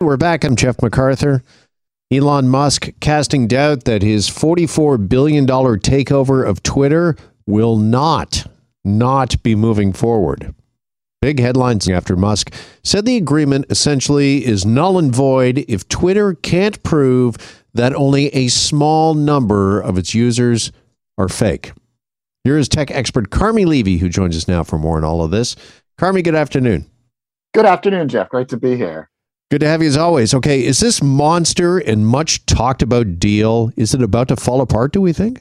We're back. I'm Jeff McArthur. Elon Musk casting doubt that his $44 billion takeover of Twitter will not, not be moving forward. Big headlines after Musk said the agreement essentially is null and void if Twitter can't prove that only a small number of its users are fake. Here is tech expert Carmi Levy, who joins us now for more on all of this. Carmi, good afternoon. Good afternoon, Jeff. Great to be here. Good to have you as always. Okay, is this monster and much talked about deal, is it about to fall apart, do we think?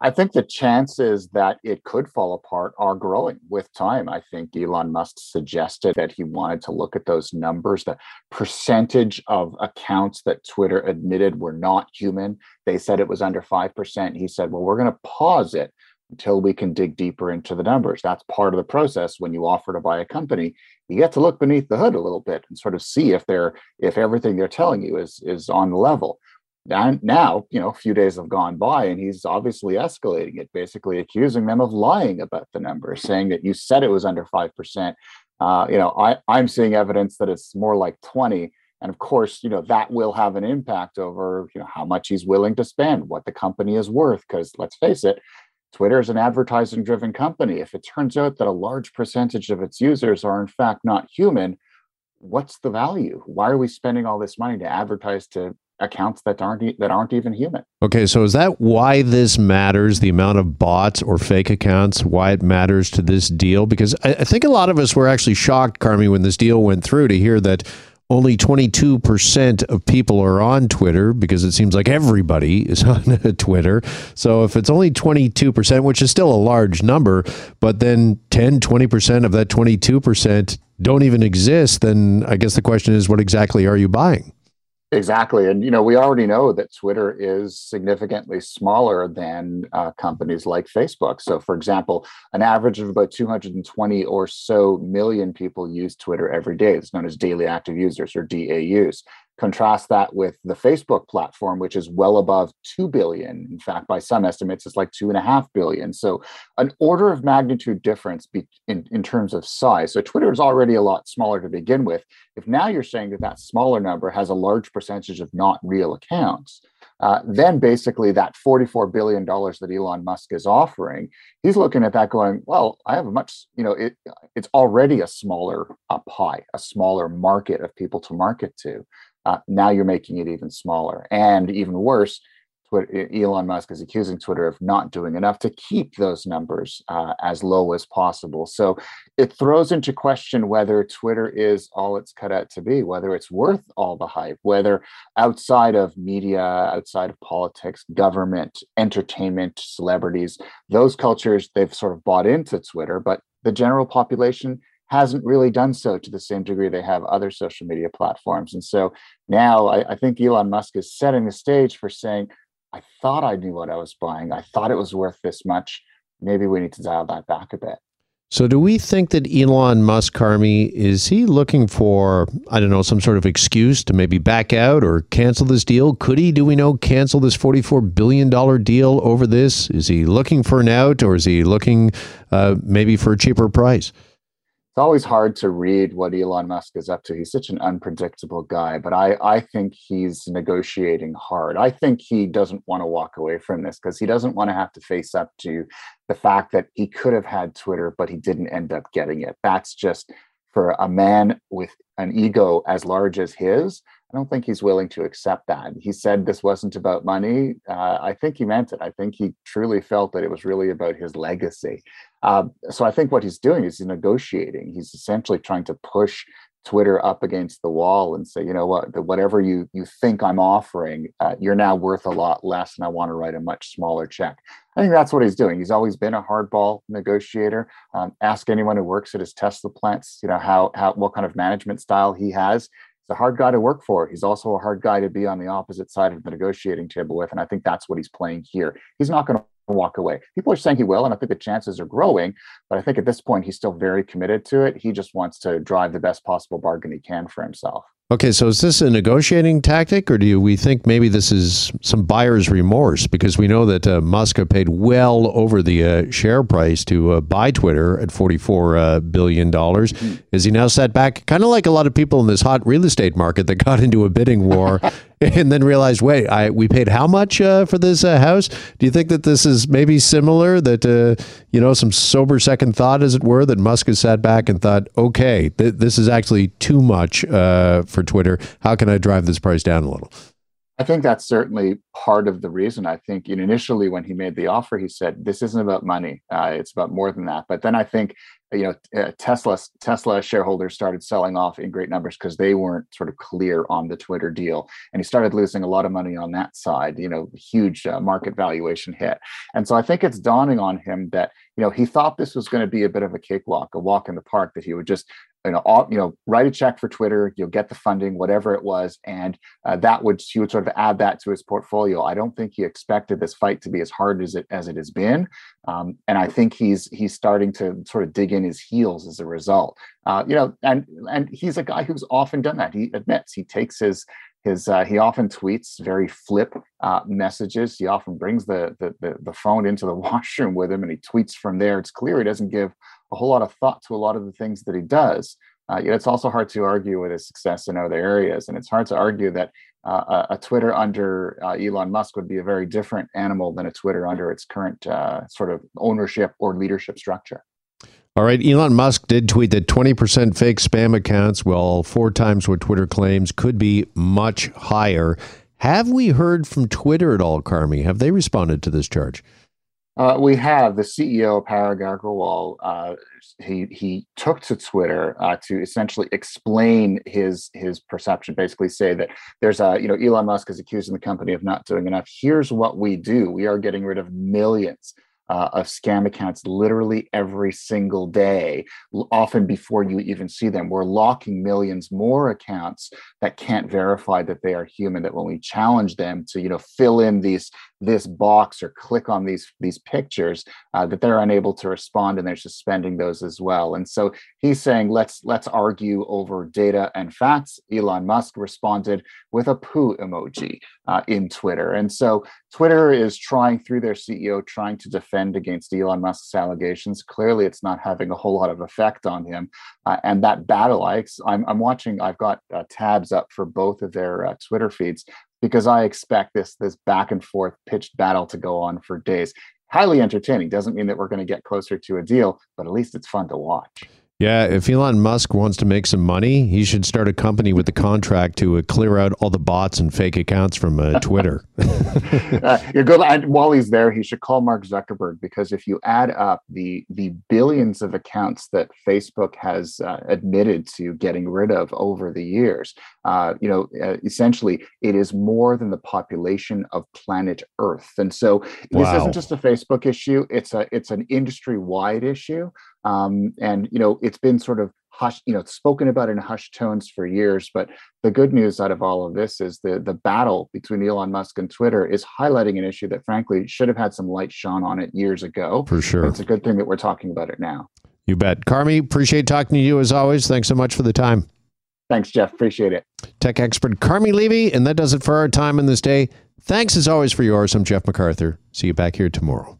I think the chances that it could fall apart are growing with time. I think Elon Musk suggested that he wanted to look at those numbers, the percentage of accounts that Twitter admitted were not human. They said it was under 5%. He said, well, we're going to pause it until we can dig deeper into the numbers. That's part of the process when you offer to buy a company. You get to look beneath the hood a little bit and sort of see if they're if everything they're telling you is is on the level. And now, you know, a few days have gone by and he's obviously escalating it, basically accusing them of lying about the numbers, saying that you said it was under 5%. Uh, you know, I, I'm seeing evidence that it's more like 20. And of course, you know, that will have an impact over, you know, how much he's willing to spend, what the company is worth. Because let's face it, Twitter is an advertising driven company. If it turns out that a large percentage of its users are in fact not human, what's the value? Why are we spending all this money to advertise to accounts that aren't that aren't even human? Okay, so is that why this matters? The amount of bots or fake accounts, why it matters to this deal? Because I, I think a lot of us were actually shocked, Carmi, when this deal went through to hear that only 22% of people are on Twitter because it seems like everybody is on Twitter. So if it's only 22%, which is still a large number, but then 10, 20% of that 22% don't even exist, then I guess the question is what exactly are you buying? Exactly. And, you know, we already know that Twitter is significantly smaller than uh, companies like Facebook. So, for example, an average of about 220 or so million people use Twitter every day. It's known as daily active users or DAUs. Contrast that with the Facebook platform, which is well above 2 billion. In fact, by some estimates, it's like 2.5 billion. So, an order of magnitude difference be- in, in terms of size. So, Twitter is already a lot smaller to begin with. If now you're saying that that smaller number has a large percentage of not real accounts, uh, then basically that $44 billion that Elon Musk is offering, he's looking at that going, well, I have a much, you know, it, it's already a smaller pie, a smaller market of people to market to. Uh, now you're making it even smaller. And even worse, Elon Musk is accusing Twitter of not doing enough to keep those numbers uh, as low as possible. So it throws into question whether Twitter is all it's cut out to be, whether it's worth all the hype, whether outside of media, outside of politics, government, entertainment, celebrities, those cultures, they've sort of bought into Twitter, but the general population hasn't really done so to the same degree they have other social media platforms. And so now I, I, think Elon Musk is setting the stage for saying, I thought I knew what I was buying. I thought it was worth this much. Maybe we need to dial that back a bit. So, do we think that Elon Musk, Carmi, is he looking for, I don't know, some sort of excuse to maybe back out or cancel this deal? Could he, do we know, cancel this $44 billion deal over this? Is he looking for an out or is he looking uh, maybe for a cheaper price? It's always hard to read what Elon Musk is up to. He's such an unpredictable guy, but I, I think he's negotiating hard. I think he doesn't want to walk away from this because he doesn't want to have to face up to the fact that he could have had Twitter, but he didn't end up getting it. That's just for a man with an ego as large as his. I don't think he's willing to accept that. He said this wasn't about money. Uh, I think he meant it. I think he truly felt that it was really about his legacy. Uh, so I think what he's doing is he's negotiating. He's essentially trying to push Twitter up against the wall and say, you know what, whatever you you think I'm offering, uh, you're now worth a lot less, and I want to write a much smaller check. I think that's what he's doing. He's always been a hardball negotiator. Um, ask anyone who works at his Tesla plants, you know how how what kind of management style he has He's a hard guy to work for. He's also a hard guy to be on the opposite side of the negotiating table with. And I think that's what he's playing here. He's not going to walk away. People are saying he will, and I think the chances are growing. But I think at this point, he's still very committed to it. He just wants to drive the best possible bargain he can for himself. Okay, so is this a negotiating tactic, or do we think maybe this is some buyer's remorse? Because we know that uh, Musk paid well over the uh, share price to uh, buy Twitter at forty-four uh, billion dollars. Mm-hmm. Is he now set back? Kind of like a lot of people in this hot real estate market that got into a bidding war and then realized, wait, I we paid how much uh, for this uh, house? Do you think that this is maybe similar? That you know, some sober second thought, as it were, that Musk has sat back and thought, okay, th- this is actually too much for for Twitter. How can I drive this price down a little? I think that's certainly part of the reason. I think initially when he made the offer, he said, "This isn't about money. Uh, it's about more than that." But then I think you know uh, Tesla Tesla shareholders started selling off in great numbers because they weren't sort of clear on the Twitter deal, and he started losing a lot of money on that side. You know, huge uh, market valuation hit, and so I think it's dawning on him that you know he thought this was going to be a bit of a cakewalk, a walk in the park, that he would just you know, all, you know, write a check for Twitter, you'll get the funding, whatever it was, and uh, that would he would sort of add that to his portfolio. I don't think he expected this fight to be as hard as it as it has been, um, and I think he's he's starting to sort of dig in his heels as a result. Uh, you know, and and he's a guy who's often done that. He admits he takes his his uh, he often tweets very flip uh, messages. He often brings the, the, the the phone into the washroom with him, and he tweets from there. It's clear he doesn't give a whole lot of thought to a lot of the things that he does. Uh, yet it's also hard to argue with his success in other areas, and it's hard to argue that uh, a, Twitter under uh, Elon Musk would be a very different animal than a Twitter under its current uh, sort of ownership or leadership structure. All right, Elon Musk did tweet that 20% fake spam accounts, well, four times what Twitter claims, could be much higher. Have we heard from Twitter at all, Carmi? Have they responded to this charge? Uh, we have the CEO Parag Agrawal. Uh, he he took to Twitter uh, to essentially explain his his perception. Basically, say that there's a you know Elon Musk is accusing the company of not doing enough. Here's what we do: we are getting rid of millions uh, of scam accounts literally every single day, often before you even see them. We're locking millions more accounts that can't verify that they are human. That when we challenge them to, you know, fill in these this box or click on these these pictures, uh, that they're unable to respond, and they're suspending those as well. And so he's saying, let's let's argue over data and facts. Elon Musk responded with a poo emoji uh, in Twitter, and so Twitter is trying through their CEO trying to defend against Elon Musk's allegations. Clearly, it's not having a whole lot of effect on him. Uh, and that battle, I'm, I'm watching, I've got uh, tabs up for both of their uh, Twitter feeds because I expect this, this back and forth pitched battle to go on for days. Highly entertaining. Doesn't mean that we're going to get closer to a deal, but at least it's fun to watch. Yeah, if Elon Musk wants to make some money, he should start a company with the contract to uh, clear out all the bots and fake accounts from uh, Twitter. uh, good. While he's there, he should call Mark Zuckerberg because if you add up the the billions of accounts that Facebook has uh, admitted to getting rid of over the years, uh, you know, uh, essentially it is more than the population of planet Earth. And so this wow. isn't just a Facebook issue; it's a it's an industry wide issue. Um, and you know, it's been sort of hush, you know, spoken about in hushed tones for years. But the good news out of all of this is the the battle between Elon Musk and Twitter is highlighting an issue that, frankly, should have had some light shone on it years ago. For sure, it's a good thing that we're talking about it now. You bet, Carmi. Appreciate talking to you as always. Thanks so much for the time. Thanks, Jeff. Appreciate it. Tech expert Carmi Levy, and that does it for our time in this day. Thanks as always for yours. I'm Jeff McArthur. See you back here tomorrow.